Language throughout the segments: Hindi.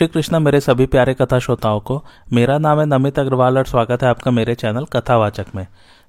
श्री कृष्ण मेरे सभी प्यारे कथा श्रोताओं को, मेरा नाम है नमित अग्रवाल और स्वागत है आपका मेरे चैनल कथावाचक में।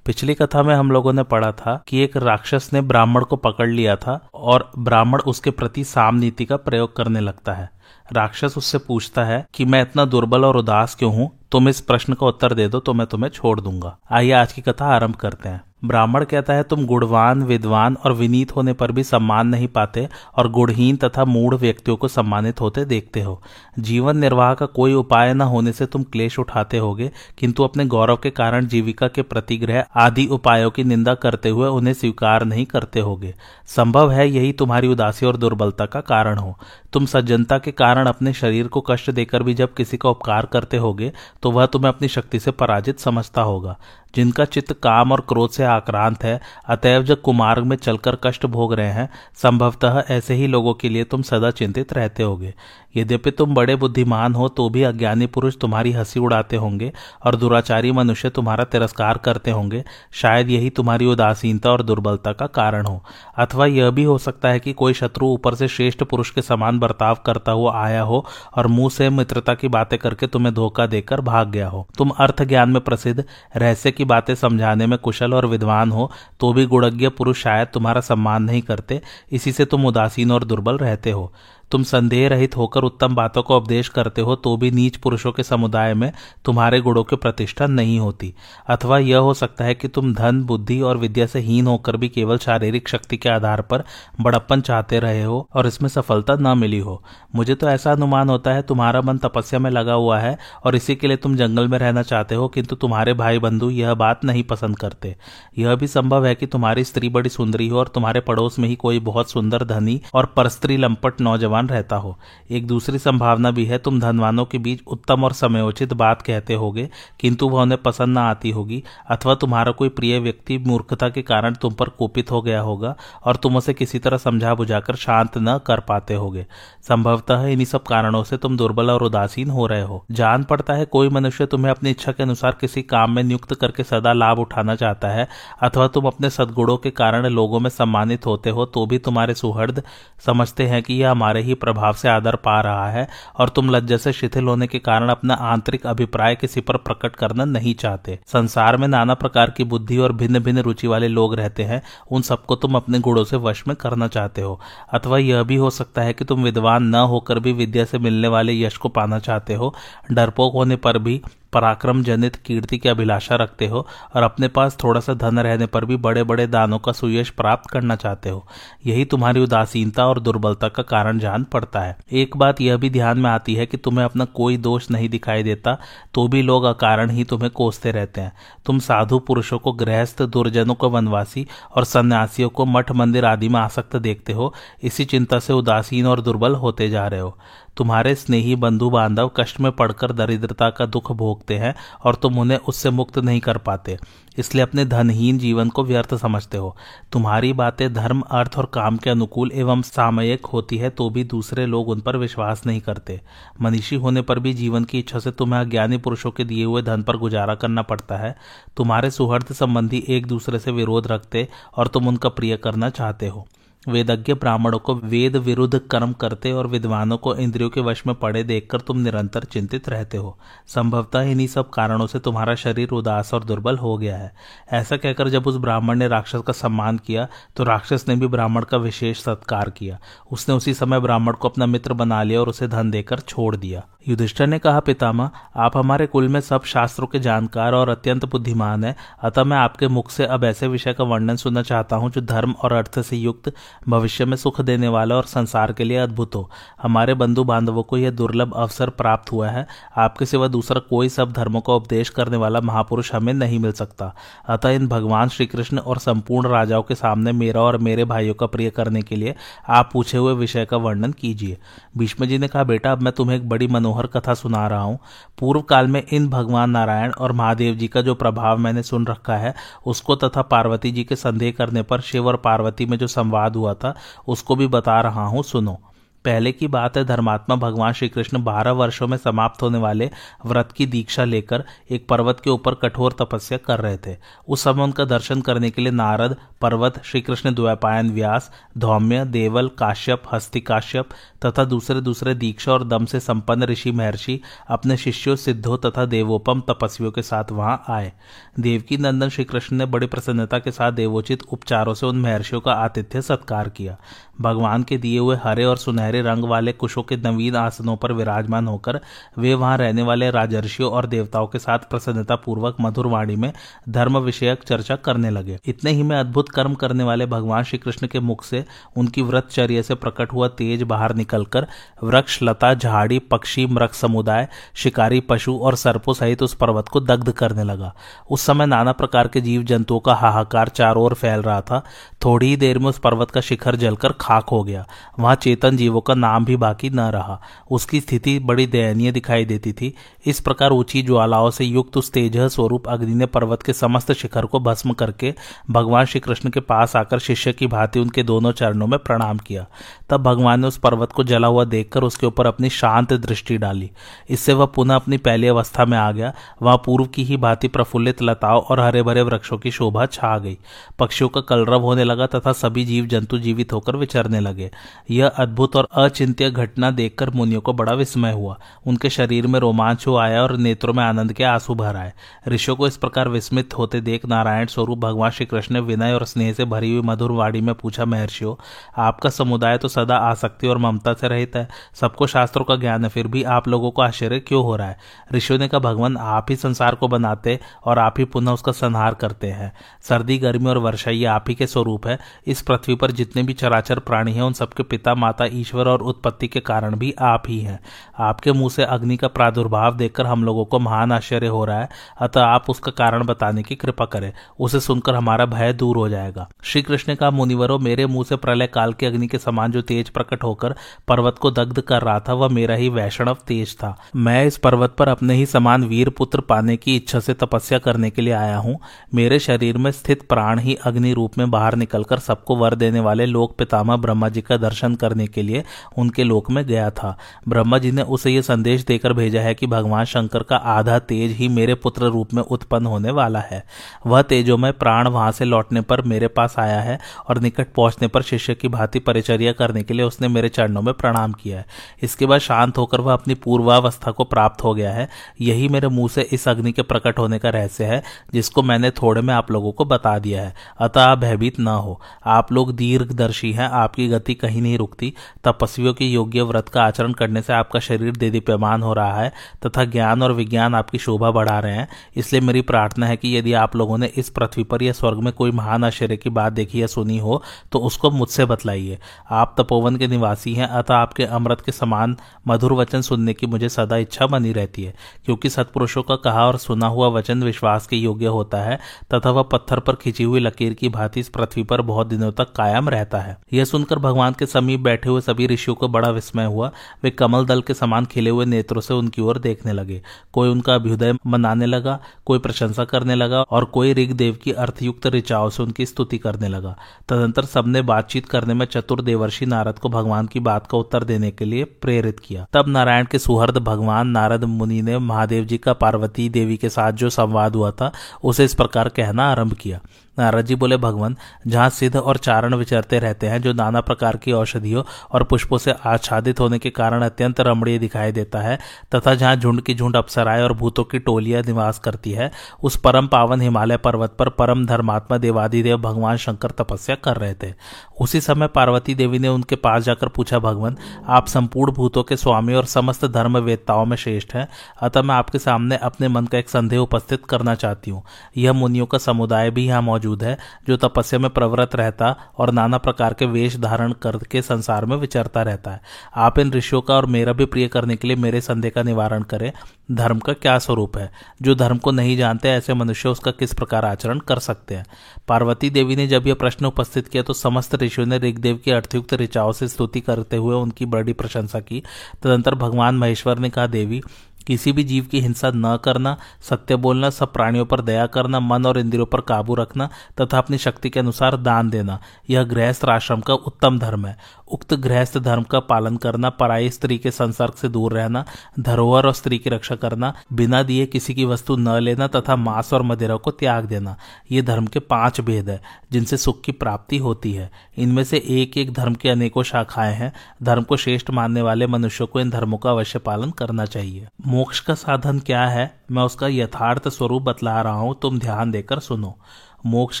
पिछली कथा में हम लोगों ने पढ़ा था कि एक राक्षस ने ब्राह्मण को पकड़ लिया था और ब्राह्मण उसके प्रति साम नीति का प्रयोग करने लगता है। राक्षस उससे पूछता है कि मैं इतना दुर्बल और उदास क्यों हूँ? तुम इस प्रश्न का उत्तर दे दो तो मैं तुम्हें छोड़ दूँगा। आइए आज की कथा आरंभ करते हैं। ब्राह्मण कहता है, तुम गुणवान, विद्वान और विनीत होने पर भी सम्मान नहीं पाते और गुणहीन तथा मूढ़ व्यक्तियों को सम्मानित होते देखते हो। जीवन निर्वाह का कोई उपाय न होने से तुम क्लेश उठाते होगे, किंतु अपने गौरव के कारण जीविका के प्रतिग्रह आदि उपायों की निंदा करते हुए उन्हें स्वीकार नहीं करते होगे। संभव है यही तुम्हारी उदासी और दुर्बलता का कारण हो। तुम सज्जनता के कारण अपने शरीर को कष्ट देकर भी जब किसी का उपकार करते होगे तो वह तुम्हें अपनी शक्ति से पराजित समझता होगा। जिनका चित्त काम और क्रोध से आक्रांत है, अतएव जब कुमार्ग में चलकर कष्ट भोग रहे हैं, संभवतः ऐसे ही लोगों के लिए तुम सदा चिंतित रहते होगे। यद्यपि तुम बड़े बुद्धिमान हो तो भी अज्ञानी पुरुष तुम्हारी हँसी उड़ाते होंगे, और दुराचारी मनुष्य तुम्हारा तिरस्कार करते होंगे। शायद यही तुम्हारी उदासीनता और दुर्बलता का कारण हो। अथवा यह भी हो सकता है कि कोई शत्रु ऊपर से श्रेष्ठ पुरुष के समान बर्ताव करता हुआ आया हो और मुँह से मित्रता की बातें करके तुम्हें धोखा देकर भाग गया हो। तुम अर्थ ज्ञान में प्रसिद्ध, रहस्य की बातें समझाने में कुशल और विद्वान हो तो भी गुणज्ञ पुरुष शायद तुम्हारा सम्मान नहीं करते। इसी से तुम उदासीन और दुर्बल रहते हो। तुम संदेह रहित होकर उत्तम बातों का उपदेश करते हो तो भी नीच पुरुषों के समुदाय में तुम्हारे गुणों की प्रतिष्ठा नहीं होती। अथवा यह हो सकता है कि तुम धन, बुद्धि और विद्या से हीन होकर भी केवल शारीरिक शक्ति के आधार पर बड़प्पन चाहते रहे हो और इसमें सफलता न मिली हो। मुझे तो ऐसा अनुमान होता है, तुम्हारा मन तपस्या में लगा हुआ है और इसी के लिए तुम जंगल में रहना चाहते हो, किंतु तुम्हारे भाई बंधु यह बात नहीं पसंद करते। यह भी संभव है कि तुम्हारी स्त्री बड़ी सुंदरी हो और तुम्हारे पड़ोस में ही कोई बहुत सुंदर, धनी और परस्त्री लंपट नौजवान धनवान रहता हो। एक दूसरी संभावना भी है, तुम धनवानों के बीच उत्तम और समयोचित बात कहते होगे, किंतु वह उन्हें पसंद न आती होगी, अथवा तुम्हारा कोई प्रिय व्यक्ति मूर्खता के कारण तुम पर कोपित हो गया होगा, और तुम उसे किसी तरह समझा बुझाकर शांत न कर पाते होगे। संभवतः इन्हीं सब कारणों से तुम दुर्बल और उदासीन हो रहे हो। जान पड़ता है, कोई मनुष्य तुम्हें अपनी इच्छा के अनुसार किसी काम में नियुक्त करके सदा लाभ उठाना चाहता है, अथवा तुम अपने सदगुणों के कारण लोगों में सम्मानित होते हो तो भी तुम्हारे सुहृद समझते हैं कि यह हमारे ही प्रभाव से आदर पा रहा है और तुम लज्जा से शिथिल होने के कारण अपना आंतरिक अभिप्राय किसी पर प्रकट करना नहीं चाहते। संसार में नाना प्रकार की बुद्धि और भिन्न भिन्न रुचि वाले लोग रहते हैं। उन सबको तुम अपने गुणों से वश में करना चाहते हो। अथवा यह भी हो सकता है कि तुम विद्वान न होकर भी विद्या से मिलने वाले यश को पाना चाहते हो। डरपोक होने पर भी पराक्रम जनित कीर्ति की अभिलाषा रखते हो और अपने पास थोड़ा सा धन रहने पर भी बड़े बड़े दानों का सुयश प्राप्त करना चाहते हो। यही तुम्हारी उदासीनता और दुर्बलता का कारण जान पड़ता है। एक बात यह भी ध्यान में आती है कि तुम्हें अपना कोई दोष नहीं दिखाई देता तो भी लोग अकारण ही तुम्हें कोसते रहते हैं। तुम साधु पुरुषों को गृहस्थ, दुर्जनों को वनवासी और सन्यासियों को मठ मंदिर आदि में आसक्त देखते हो, इसी चिंता से उदासीन और दुर्बल होते जा रहे हो। तुम्हारे स्नेही बंधु बांधव कष्ट में पड़कर दरिद्रता का दुख भोगते हैं और तुम उन्हें उससे मुक्त नहीं कर पाते। इसलिए अपने धनहीन जीवन को व्यर्थ समझते हो। तुम्हारी बातें धर्म, अर्थ और काम के अनुकूल एवं सामयिक होती है तो भी दूसरे लोग उन पर विश्वास नहीं करते। मनीषी होने पर भी जीवन की इच्छा से तुम्हें अज्ञानी पुरुषों के दिए हुए धन पर गुजारा करना पड़ता है। तुम्हारे सुहृद संबंधी एक दूसरे से विरोध रखते और तुम उनका प्रिय करना चाहते हो। वेदज्ञ ब्राह्मणों को वेद विरुद्ध कर्म करते और विद्वानों को इंद्रियों के वश में पड़े देखकर तुम निरंतर चिंतित रहते हो। संभवतः इन्हीं सब कारणों से तुम्हारा शरीर उदास और दुर्बल हो गया है। ऐसा कहकर जब उस ब्राह्मण ने राक्षस का सम्मान किया तो राक्षस ने भी ब्राह्मण का विशेष सत्कार किया। उसने उसी समय ब्राह्मण को अपना मित्र बना लिया और उसे धन देकर छोड़ दिया। युधिष्ठर ने कहा, पितामह, आप हमारे कुल में सब शास्त्रों के जानकार और अत्यंत बुद्धिमान है। अतः मैं आपके मुख से अब ऐसे विषय का वर्णन सुनना चाहता हूँ जो धर्म और अर्थ से युक्त भविष्य में सुख देने वाला और संसार के लिए अद्भुत हो। हमारे बंधु बांधवों को यह दुर्लभ अवसर प्राप्त हुआ है। आपके सिवा दूसरा कोई सब धर्मों का उपदेश करने वाला महापुरुष हमें नहीं मिल सकता। अतः इन भगवान श्री कृष्ण और संपूर्ण राजाओं के सामने मेरा और मेरे भाइयों का प्रिय करने के लिए आप पूछे हुए विषय का वर्णन कीजिए। भीष्म जी ने कहा, बेटा, अब मैं तुम्हें एक बड़ी मनोहर कथा सुना रहा हूँ। पूर्व काल में इन भगवान नारायण और महादेव जी का जो प्रभाव मैंने सुन रखा है, उसको तथा पार्वती जी के संदेह करने पर शिव और पार्वती में जो संवाद हुआ था उसको भी बता रहा हूँ सुनो। पहले की बात है, धर्मात्मा भगवान श्री कृष्ण बारह वर्षों में समाप्त होने वाले व्रत की दीक्षा लेकर एक पर्वत के ऊपर कठोर तपस्या कर रहे थे। उस समय उनका दर्शन करने के लिए नारद, पर्वत श्री कृष्ण द्वैपायन, व्यास, धौम्य, देवल, काश्यप, हस्ति काश्यप तथा दूसरे दूसरे दीक्षा और दम से संपन्न ऋषि महर्षि अपने शिष्यों, सिद्धों तथा देवोपम तपस्वियों के साथ वहाँ आए। देवकी नंदन श्री कृष्ण ने बड़ी प्रसन्नता के साथ देवोचित उपचारों से उन महर्षियों का आतिथ्य सत्कार किया। भगवान के दिए हुए हरे और सुनहरे रंग वाले कुशों के नवीन आसनों पर विराजमान होकर वे वहाँ रहने वाले राजर्षियों और देवताओं के साथ प्रसन्नता पूर्वक मधुर वाणी में धर्म विषयक चर्चा करने लगे। इतने ही में अद्भुत कर्म करने वाले भगवान श्री कृष्ण के मुख से उनकी व्रतचर्य से प्रकट हुआ तेज बाहर निकलकर वृक्ष, लता, झाड़ी, पक्षी, मृग समुदाय, शिकारी, पशु और सर्पों सहित उस पर्वत को दग्ध करने लगा। उस समय नाना प्रकार के जीव जंतुओं का हाहाकार चारों ओर फैल रहा था। थोड़ी ही देर में उस पर्वत का शिखर जलकर खाक हो गया। वहाँ चेतन जीवों का नाम भी बाकी न रहा। उसकी स्थिति बड़ी दयनीय दिखाई देती थी। इस प्रकार ऊँची ज्वालाओं से युक्त उस तेज स्वरूप अग्नि ने पर्वत के समस्त शिखर को भस्म करके भगवान श्री कृष्ण के पास आकर शिष्य की भांति उनके दोनों चरणों में प्रणाम किया। तब भगवान ने उस पर्वत को जला हुआ देखकर उसके ऊपर अपनी शांत दृष्टि डाली। इससे वह पुनः अपनी पहली अवस्था में आ गया। वहाँ पूर्व की ही भांति प्रफुल्लित लताओं और हरे भरे वृक्षों की शोभा छा गई। पक्षियों का कलरव होने लगा तथा सभी जीव जंतु जीवित होकर विचरने लगे। यह अद्भुत और अचिंत्य घटना देखकर मुनियों को बड़ा विस्मय हुआ। उनके शरीर में रोमांच हो आया और नेत्रों में आनंद के आँसू भर आए। ऋषियों को इस प्रकार विस्मित होते देख नारायण स्वरूप भगवान श्री कृष्ण ने विनय और स्नेह से भरी हुई मधुर वाड़ी में पूछा, महर्षियों, आपका समुदाय तो सदा आसक्ति और ममता से रहित है। सबको शास्त्रों का ज्ञान है, फिर भी आप लोगों को आश्चर्य क्यों हो रहा है? ऋषियों ने कहा, भगवान, आप ही संसार को बनाते और आप ही पुनः उसका संहार करते हैं। सर्दी, गर्मी और वर्षा, ये आप ही के स्वरूप है। इस पृथ्वी पर जितने भी चराचर प्राणी हैं, उन सबके पिता, माता, ईश्वर और उत्पत्ति के कारण भी आप ही हैं। आपके मुँह से अग्नि का प्रादुर्भाव देखकर हम लोगों को महान आश्चर्य हो रहा है, अतः आप उसका कारण बताने की कृपा करें। उसे सुनकर हमारा भय दूर हो जाएगा। श्री कृष्ण का मुनिवरों, मेरे मुँह से प्रलय काल की अग्नि के समान जो तेज प्रकट होकर पर्वत को दग्ध कर रहा था, वह मेरा ही वैष्णव तेज था। मैं इस पर्वत पर अपने ही समान वीर पुत्र पाने की इच्छा से तपस्या करने के लिए आया हूँ। मेरे शरीर में स्थित प्राण ही अग्नि रूप में बाहर निकलकर सबको वर देने वाले लोक पितामह ब्रह्मा जी का दर्शन करने के लिए उनके लोक में गया था। ब्रह्मा जी ने उसे यह संदेश देकर भेजा है कि भगवान शंकर का आधा तेज ही मेरे पुत्र रूप में उत्पन्न होने वाला है। वह तेजो में प्राण वहाँ से लौटने पर मेरे पास आया है और निकट पहुँचने पर शिष्य की भांति परिचर्या करने के लिए उसने मेरे चरणों में प्रणाम किया है। इसके बाद शांत होकर वह अपनी पूर्वावस्था को प्राप्त हो गया है। यही मेरे मुँह से इस अग्नि के प्रकट होने का रहस्य है, जिसको मैंने थोड़े में आप लोगों को बता दिया है। अतः आप भयभीत न हो। आप लोग दीर्घदर्शी हैं आपकी गति कहीं नहीं रुकती। तपस्वियों के योग्य व्रत का आचरण करने से आपका शरीर दे दीप्यमान हो रहा है तथा ज्ञान और विज्ञान आपकी शोभा बढ़ा रहे हैं। इसलिए मेरी प्रार्थना है कि यदि आप लोगों ने इस पृथ्वी पर या स्वर्ग में कोई महान आश्चर्य की बात देखी या सुनी हो तो उसको मुझसे बतलाइए। आप तपोवन के निवासी हैं, अतः आपके अमृत के समान मधुर वचन सुनने की मुझे सदा इच्छा बनी रहती है, क्योंकि सत्पुरुषों का कहा और सुना हुआ वचन विश्वास के योग्य होता है, तथा वह पत्थर पर खिंची हुई लकीर की भांति इस पृथ्वी पर बहुत दिनों तक कायम रहता है। यह सुनकर भगवान के समीप बैठे हुए सभी ऋषियों को बड़ा विस्मय हुआ। वे कमल दल के समान खिले हुए नेत्रों से उनकी ओर देखने लगे। कोई उनका अभ्युदय मनाने लगा, कोई प्रशंसा करने लगा और कोई ऋगदेव की अर्थयुक्त ऋचाओं से उनकी स्तुति करने लगा। तदंतर सबने बातचीत करने में चतुर देवर्षि नारद को भगवान की बात का उत्तर देने के लिए प्रेरित किया। तब नारायण के सुहर्द भगवान नारद मुनि ने महादेव जी का पार्वती देवी के साथ जो संवाद हुआ था, उसे इस प्रकार कहना आरंभ किया। नारद जी बोले, भगवान, जहाँ सिद्ध और चारण विचरते रहते हैं, जो नाना प्रकार की औषधियों और पुष्पों से आच्छादित होने के कारण अत्यंत रमणीय दिखाई देता है, तथा जहाँ झुंड की झुंड अप्सराएँ और भूतों की टोलियाँ निवास करती है, उस परम पावन हिमालय पर्वत पर परम धर्मात्मा देवादिदेव भगवान शंकर तपस्या कर रहे थे। उसी समय पार्वती देवी ने उनके पास जाकर पूछा, भगवान, आप संपूर्ण भूतों के स्वामी और समस्त धर्म वेदताओं में श्रेष्ठ हैं, अतः मैं आपके सामने अपने मन का एक संदेह उपस्थित करना चाहती हूँ। यह मुनियों का समुदाय भी यहाँ मौजूद है, जो तपस्या में प्रवृत्त रहता और नाना प्रकार के वेश धारण करके संसार में विचरता रहता है। आप इन ऋषियों का और मेरा भी प्रिय करने के लिए मेरे संदेह का निवारण करें। धर्म का क्या स्वरूप है? जो धर्म को नहीं जानते, ऐसे मनुष्य उसका किस प्रकार आचरण कर सकते हैं? पार्वती देवी ने जब यह प्रश्न उपस्थित किया तो समस्त ऋषियों ने ऋग्देव की अर्थयुक्त ऋचाओं से स्तुति करते हुए उनकी बड़ी प्रशंसा की। तदंतर भगवान महेश्वर ने कहा, देवी किसी भी जीव की हिंसा न करना, सत्य बोलना, सब प्राणियों पर दया करना, मन और इंद्रियों पर काबू रखना तथा अपनी शक्ति के अनुसार दान देना, यह गृहस्थ आश्रम का उत्तम धर्म है। उक्त गृहस्थ धर्म का पालन करना पराई स्त्री के संसर्ग से दूर रहना, धरोहर और स्त्री की रक्षा करना, बिना दिए किसी की वस्तु न लेना तथा मांस और मदिरा को त्याग देना, ये धर्म के पाँच भेद है, जिनसे सुख की प्राप्ति होती है। इनमें से एक एक धर्म की अनेकों शाखाएँ हैं। धर्म को श्रेष्ठ मानने वाले मनुष्यों को इन धर्मों का अवश्य पालन करना चाहिए। मोक्ष का साधन क्या है? मैं उसका यथार्थ स्वरूप बतला रहा हूँ, तुम ध्यान देकर सुनो। मोक्ष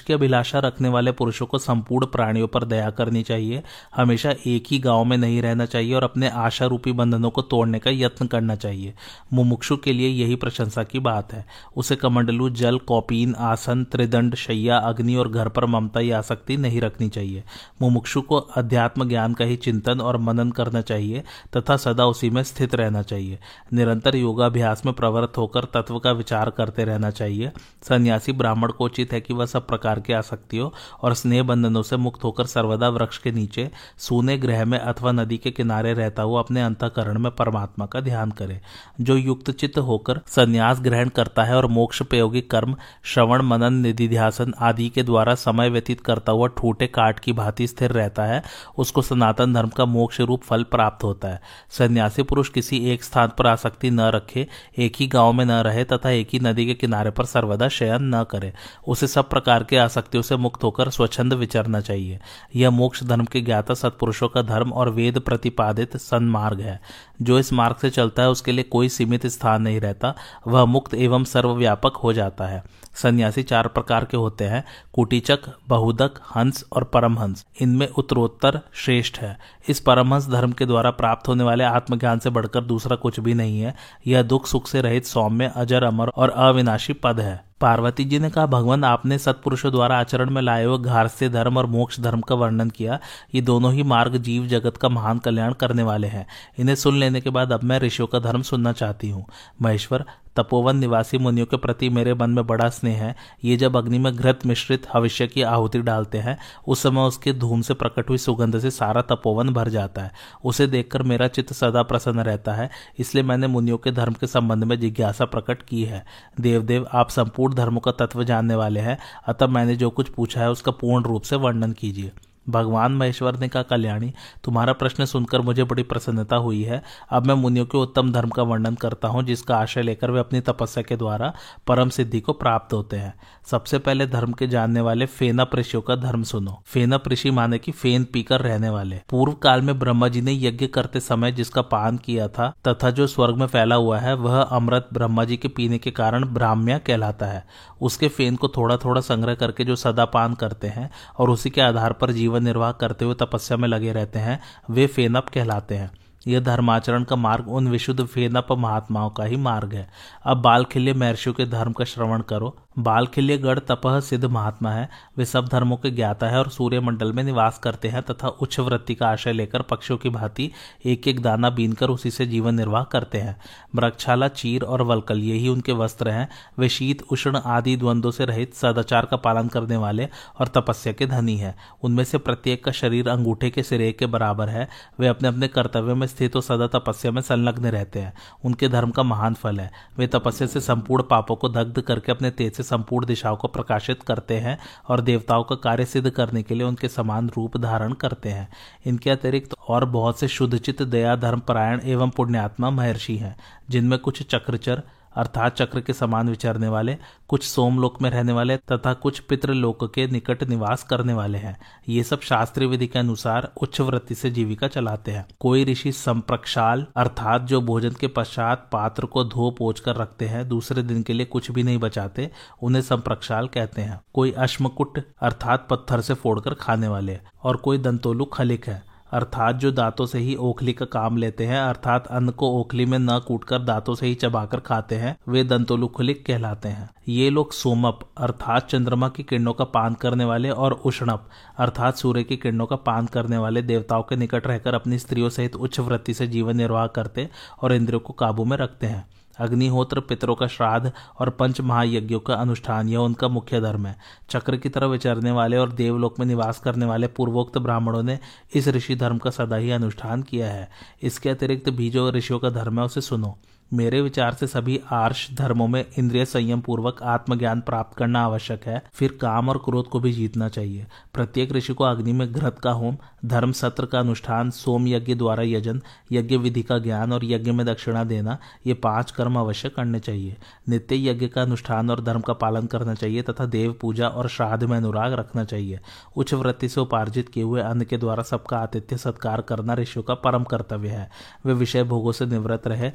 की अभिलाषा रखने वाले पुरुषों को संपूर्ण प्राणियों पर दया करनी चाहिए। हमेशा एक ही गाँव में नहीं रहना चाहिए और अपने आशा रूपी बंधनों को तोड़ने का यत्न करना चाहिए। मुमुक्षु के लिए यही प्रशंसा की बात है। उसे कमंडलू, जल, कौपीन, आसन, त्रिदंड, शैया, अग्नि और घर पर ममता या आसक्ति नहीं रखनी चाहिए। मुमुक्षु को अध्यात्म ज्ञान का ही चिंतन और मनन करना चाहिए तथा सदा उसी में स्थित रहना चाहिए। निरंतर योगाभ्यास में प्रवृत्त होकर तत्व का विचार करते रहना चाहिए। सन्यासी ब्राह्मण को उचित है कि वह सब प्रकार की आसक्तियों और स्नेह बंधनों से मुक्त होकर सर्वदा वृक्ष के नीचे, सूने ग्रह में अथवा नदी के किनारे रहता हुआ अपने अंतकरण में परमात्मा का ध्यान करे, जो युक्त चित्त होकर संन्यास ग्रहण करता है और मोक्ष प्रयोगी कर्म, श्रवण, मनन, निधिध्यासन आदि के द्वारा समय व्यतीत करता हुआ ठूटे काट की भांति स्थिर रहता है, उसको सनातन धर्म का मोक्ष रूप फल प्राप्त होता है। सन्यासी पुरुष किसी एक स्थान पर आसक्ति न रखे, एक ही गाँव में न रहे तथा एक ही नदी के किनारे पर सर्वदा शयन न करे। उसे सब प्रकार के आसक्तियों से मुक्त होकर स्वच्छंद विचरना चाहिए। यह मोक्ष धर्म के ज्ञाता सत्पुरुषों का धर्म और वेद प्रतिपादित सन्मार्ग है। जो इस मार्ग से चलता है, उसके लिए कोई सीमित स्थान नहीं रहता। वह मुक्त एवं सर्वव्यापक हो जाता है। सन्यासी चार प्रकार के होते हैं। कुटीचक, बहुदक, हंस और परमहंस। इनमें उत्तरोत्तर श्रेष्ठ है। इस परमहंस धर्म के द्वारा प्राप्त होने वाले आत्मज्ञान से बढ़कर दूसरा कुछ भी नहीं है। यह दुख, सुख से रहित सौम्य, अजर, अमर और अविनाशी पद है। पार्वती जी ने कहा, भगवान, आपने सत्पुरुषों द्वारा आचरण में लाए हुए घारस्य धर्म और मोक्ष धर्म का वर्णन किया। ये दोनों ही मार्ग जीव जगत का महान कल्याण करने वाले हैं। इन्हें सुन लेने के बाद अब मैं ऋषियों का धर्म सुनना चाहती हूँ। महेश्वर, तपोवन निवासी मुनियों के प्रति मेरे मन में बड़ा स्नेह है। ये जब अग्नि में घृत मिश्रित भविष्य की आहुति डालते हैं, उस समय उसके धूम से प्रकट हुई सुगंध से सारा तपोवन भर जाता है। उसे देखकर मेरा चित्त सदा प्रसन्न रहता है, इसलिए मैंने मुनियों के धर्म के संबंध में जिज्ञासा प्रकट की है। देवदेव, आप संपूर्ण धर्मों का तत्व जानने वाले हैं, अतः मैंने जो कुछ पूछा है उसका पूर्ण रूप से वर्णन कीजिए। भगवान महेश्वर ने कहा, कल्याणी, तुम्हारा प्रश्न सुनकर मुझे बड़ी प्रसन्नता हुई है। अब मैं मुनियों के उत्तम धर्म का वर्णन करता हूँ, जिसका आशय लेकर वे अपनी तपस्या के द्वारा परम सिद्धि को प्राप्त होते हैं। सबसे पहले धर्म के जानने वाले फेनप ऋषियों का धर्म सुनो। फेनप ऋषि माने की फेन पीकर रहने वाले। पूर्व काल में ब्रह्मा जी ने यज्ञ करते समय जिसका पान किया था, तथा जो स्वर्ग में फैला हुआ है, वह अमृत ब्रह्मा जी के पीने के कारण ब्राह्म्य कहलाता है। उसके फेन को थोड़ा थोड़ा संग्रह करके जो सदा पान करते हैं, और उसी के आधार पर जीवन निर्वाह करते हुए तपस्या में लगे रहते हैं, वे फेनप कहलाते हैं। यह धर्माचरण का मार्ग उन विशुद्ध फेनप महात्माओं का ही मार्ग है। अब बाल खिले महर्षियों के धर्म का श्रवण करो। बाल खिल्य गढ़ तपह सिद्ध महात्मा है। वे सब धर्मों के ज्ञाता है और सूर्य मंडल में निवास करते हैं तथा उच्च वृत्ति का आशय लेकर पक्षियों की भांति एक एक दाना बीनकर उसी से जीवन निर्वाह करते हैं। वृक्षाला चीर और वलकल यही उनके वस्त्र हैं। वे शीत, उष्ण आदि द्वंद्वों से रहित सदाचार का पालन करने वाले और तपस्या के धनी है। उनमें से प्रत्येक का शरीर अंगूठे के सिरे के बराबर है। वे अपने अपने कर्तव्य में स्थित और सदा तपस्या में संलग्न रहते हैं। उनके धर्म का महान फल है। वे तपस्या से संपूर्ण पापों को दग्ध करके अपने तेज से संपूर्ण दिशाओं को प्रकाशित करते हैं और देवताओं का कार्य सिद्ध करने के लिए उनके समान रूप धारण करते हैं। इनके अतिरिक्त और बहुत से शुद्धचित दया धर्मपरायण एवं पुण्यात्मा महर्षि हैं, जिनमें कुछ चक्रचर अर्थात चक्र के समान विचरने वाले, कुछ सोमलोक में रहने वाले तथा कुछ पितृलोक के निकट निवास करने वाले हैं। ये सब शास्त्रीय विधि के अनुसार उच्च वृत्ति से जीविका चलाते हैं। कोई ऋषि संप्रक्षाल, अर्थात जो भोजन के पश्चात पात्र को धो पोच कर रखते हैं, दूसरे दिन के लिए कुछ भी नहीं बचाते, उन्हें संप्रक्षाल कहते हैं। कोई अश्मकुट, अर्थात पत्थर से फोड़कर खाने वाले और कोई दंतोलु खलिक है। अर्थात जो दांतों से ही ओखली का काम लेते हैं, अर्थात अन्न को ओखली में न कूटकर दांतों से ही चबाकर खाते हैं, वे दंतोलुखलिक कहलाते हैं। ये लोग सोमप, अर्थात चंद्रमा की किरणों का पान करने वाले और उष्णप, अर्थात सूर्य की किरणों का पान करने वाले देवताओं के निकट रहकर अपनी स्त्रियों सहित उच्च वृत्ति से जीवन निर्वाह करते और इंद्रियों को काबू में रखते हैं। अग्निहोत्र पितरों का श्राद्ध और पंच महायज्ञों का अनुष्ठान, यह उनका मुख्य धर्म है। चक्र की तरह विचरने वाले और देवलोक में निवास करने वाले पूर्वोक्त ब्राह्मणों ने इस ऋषि धर्म का सदा ही अनुष्ठान किया है। इसके अतिरिक्त भी जो ऋषियों का धर्म है, उसे सुनो। मेरे विचार से सभी आर्ष धर्मों में इंद्रिय संयम पूर्वक आत्मज्ञान प्राप्त करना आवश्यक है। फिर काम और क्रोध को भी जीतना चाहिए। प्रत्येक ऋषि को अग्नि में घृत का होम, धर्म सत्र का अनुष्ठान, सोम यज्ञ द्वारा यजन, यज्ञ विधि का ज्ञान और यज्ञ में दक्षिणा देना, ये पाँच कर्म अवश्य करने चाहिए। नित्य यज्ञ का अनुष्ठान और धर्म का पालन करना चाहिए तथा देव पूजा और श्राद्ध में अनुराग रखना चाहिए। उच्च वृत्ति से उपार्जित किए हुए अन्न के द्वारा सबका आतिथ्य सत्कार करना ऋषियों का परम कर्तव्य है। वे विषय भोगों से निवृत्त रहे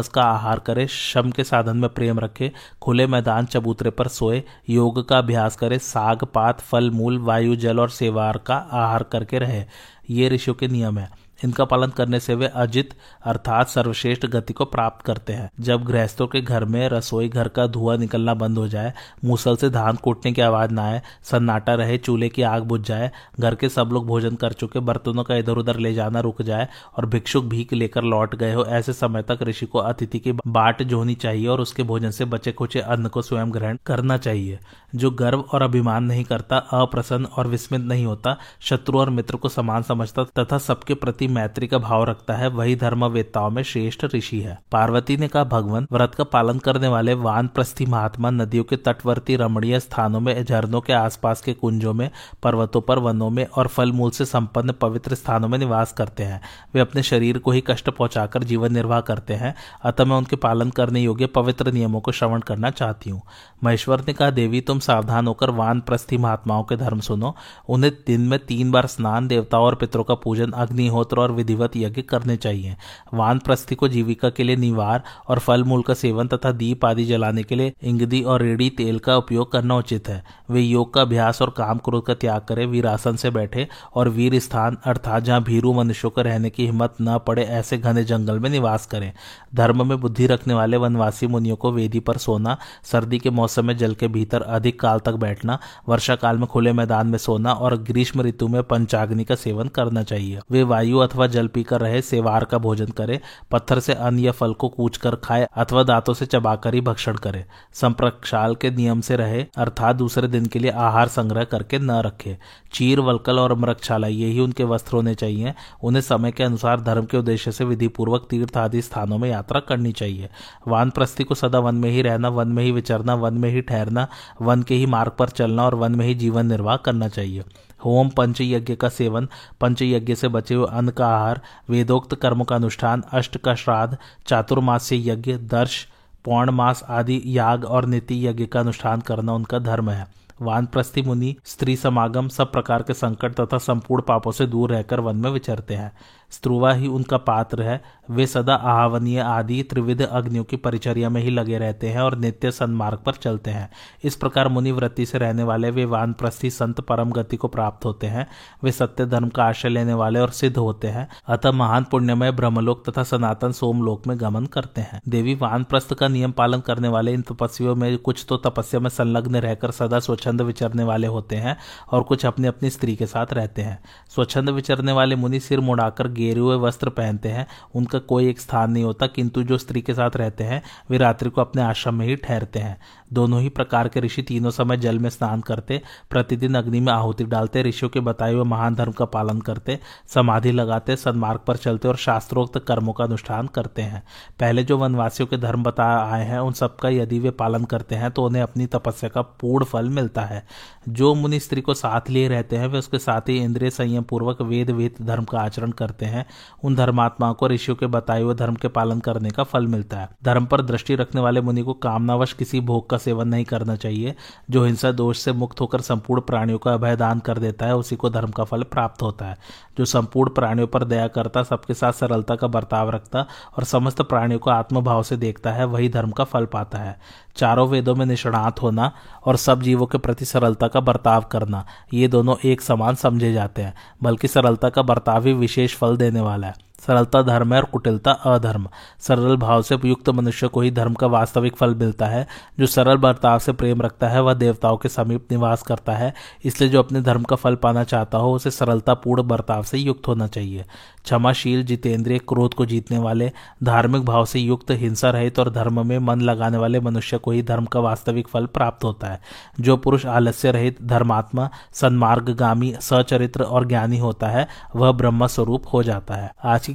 गोरस का आहार करे, शम के साधन में प्रेम रखे, खुले मैदान चबूतरे पर सोए, योग का अभ्यास करे, साग, पात, फल, मूल, वायु, जल और सेवार का आहार करके रहे। ये ऋषियों के नियम है। इनका पालन करने से वे अजित अर्थात सर्वश्रेष्ठ गति को प्राप्त करते हैं। जब गृहस्थों के घर में रसोई घर का धुआँ निकलना बंद हो जाए, मूसल से धान कूटने की आवाज़ ना आए, सन्नाटा रहे, चूल्हे की आग बुझ जाए, घर के सब लोग भोजन कर चुके, बर्तनों का इधर उधर ले जाना रुक जाए और भिक्षुक भीख लेकर लौट गए हो, ऐसे समय तक ऋषि को अतिथि की बाट जोनी चाहिए और उसके भोजन से बचे खुचे अन्न को स्वयं ग्रहण करना चाहिए। जो गर्व और अभिमान नहीं करता, अप्रसन्न और विस्मित नहीं होता, शत्रु और मित्र को समान समझता तथा सबके प्रति मैत्री का भाव रखता है, वही धर्मवेत्ताओं में श्रेष्ठ ऋषि है। पार्वती ने कहा, भगवान, व्रत का पालन करने वाले वान प्रस्थि महात्मा नदियों के तटवर्ती रमणीय स्थानों में, झरनों के आसपास के कुंजों में, पर्वतों पर, वनों में और फल मूल से संपन्न पवित्र स्थानों में निवास करते हैं। वे अपने शरीर को ही कष्ट पहुंचाकर जीवन निर्वाह करते हैं। अतः मैं उनके पालन करने योग्य पवित्र नियमों को श्रवण करना चाहती हूँ। महेश्वर ने कहा, देवी, तुम सावधान होकर वान प्रस्थि महात्माओं के धर्म सुनो। उन्हें दिन में तीन बार स्नान, देवताओं और पितरों का पूजन, अग्निहोत्र और विधिवत यज्ञ करने चाहिए। वान प्रस्थि को जीविका के लिए निवार और फल मूल का सेवन तथा दीप आदि जलाने के लिए इंगदी और रेडी तेल का उपयोग करना उचित है। वे योग का अभ्यास और काम क्रोध का त्याग करें, वीरासन से बैठे और वीर स्थान अर्थात जहाँ भीरू मनुष्यों को रहने की हिम्मत न पड़े, ऐसे घने जंगल में निवास करें। धर्म में बुद्धि रखने वाले वनवासी मुनियों को वेदी पर सोना, सर्दी के मौसम में जल के भीतर अधिक काल तक बैठना वर्षा काल में खुले मैदान में सोना और ग्रीष्म ऋतु में पंचाग्नि का सेवन करना चाहिए। वे वायु अथवा जल पीकर रहे सेवार का भोजन करे, पत्थर से अन्न या फल को कूच कर खाए अथवा दांतों से चबाकर ही भक्षण करे। संप्रक्षाल के नियम से रहे, अर्थात दूसरे दिन के लिए आहार संग्रह करके न रखे। चीर, वलकल और मृक्षाला यही उनके वस्त्र होने चाहिए। उन्हें समय के अनुसार धर्म के उद्देश्य से विधि पूर्वक तीर्थ आदि स्थानों में यात्रा करनी चाहिए। वानप्रस्थी को सदा वन में ही रहना, वन में ही विचरना, वन में ही ठहरना, वन के ही मार्ग पर चलना और वन में ही जीवन निर्वाह करना चाहिए। होम पंचयज्ञ का सेवन, पंचयज्ञ से बचे हुए अन्न का आहार, वेदोक्त कर्म का अनुष्ठान, अष्ट का श्राद्ध, चातुर्मास्य यज्ञ, दर्श पौर्ण मास आदि याग और नीति यज्ञ का अनुष्ठान करना उनका धर्म है। वानप्रस्थी मुनि, स्त्री समागम सब प्रकार के संकट तथा संपूर्ण पापों से दूर रहकर वन में विचरते हैं। स्त्रुवा ही उनका पात्र है। वे सदा आहावनीय आदि त्रिविध अग्नियों की परिचर्या में ही लगे रहते हैं और नित्य सन्मार्ग पर चलते हैं। इस प्रकार मुनि वृत्ति से रहने वाले वे वानप्रस्थी संत परम गति को प्राप्त होते हैं। वे सत्य धर्म का आश्रय लेने वाले और सिद्ध होते हैं। अतः महान पुण्यमय ब्रह्मलोक तथा सनातन सोमलोक में गमन करते हैं। देवी वानप्रस्थ का नियम पालन करने वाले इन तपस्वियों में कुछ तो तपस्या में संलग्न रहकर सदा स्वच्छंद विचरने वाले होते हैं और कुछ अपनी अपनी स्त्री के साथ रहते हैं। स्वच्छंद विचरने वाले मुनि सिर मुड़ाकर गेरे हुए वस्त्र पहनते हैं, उनका कोई एक स्थान नहीं होता, किंतु जो स्त्री के साथ रहते हैं, वे रात्रि को अपने आश्रम में ही ठहरते हैं। दोनों ही प्रकार के ऋषि तीनों समय जल में स्नान करते, प्रतिदिन अग्नि में आहुति डालते, ऋषियों के बताए हुए महान धर्म का पालन करते, समाधि लगाते, सन्मार्ग पर चलते और शास्त्रोक्त कर्मों का अनुष्ठान करते हैं। पहले जो वनवासियों के धर्म बता आए हैं, उन सबका यदि वे पालन करते हैं तो उन्हें अपनी तपस्या का पूर्ण फल मिलता है। जो मुनि स्त्री को साथ लिए रहते हैं, वे उसके साथ ही इंद्रिय संयम पूर्वक वेद वेद धर्म का आचरण करते हैं। उन धर्मात्माओं को ऋषियों के बताए हुए धर्म के पालन करने का फल मिलता है। धर्म पर दृष्टि रखने वाले मुनि को कामनावश किसी भोग का सेवन नहीं करना चाहिए, जो हिंसा दोष से मुक्त होकर संपूर्ण प्राणियों का अभय दान कर देता है, उसी को धर्म का फल प्राप्त होता है। जो संपूर्ण प्राणियों पर दया करता, सबके साथ सरलता का बर्ताव रखता और समस्त प्राणियों को आत्मभाव से देखता है, वही धर्म का फल पाता है। चारों वेदों में निष्णात होना और सब जीवों के प्रति सरलता का बर्ताव करना, ये दोनों एक समान समझे जाते हैं, बल्कि सरलता का बर्ताव ही विशेष फल देने वाला है। सरलता धर्म है और कुटिलता अधर्म। सरल भाव से युक्त मनुष्य को ही धर्म का वास्तविक फल मिलता है। जो सरल बर्ताव से प्रेम रखता है, वह देवताओं के समीप निवास करता है। इसलिए जो अपने धर्म का फल पाना चाहता हो, उसे सरलता पूर्ण बर्ताव से युक्त होना चाहिए। क्षमाशील जितेंद्रिय क्रोध को जीतने वाले, धार्मिक भाव से युक्त, हिंसा रहित और धर्म में मन लगाने वाले मनुष्य को ही धर्म का वास्तविक फल प्राप्त होता है। जो पुरुष आलस्य रहित, धर्मात्मा, सन्मार्गगामी, सचरित्र और ज्ञानी होता है, वह ब्रह्म स्वरूप हो जाता है। आज की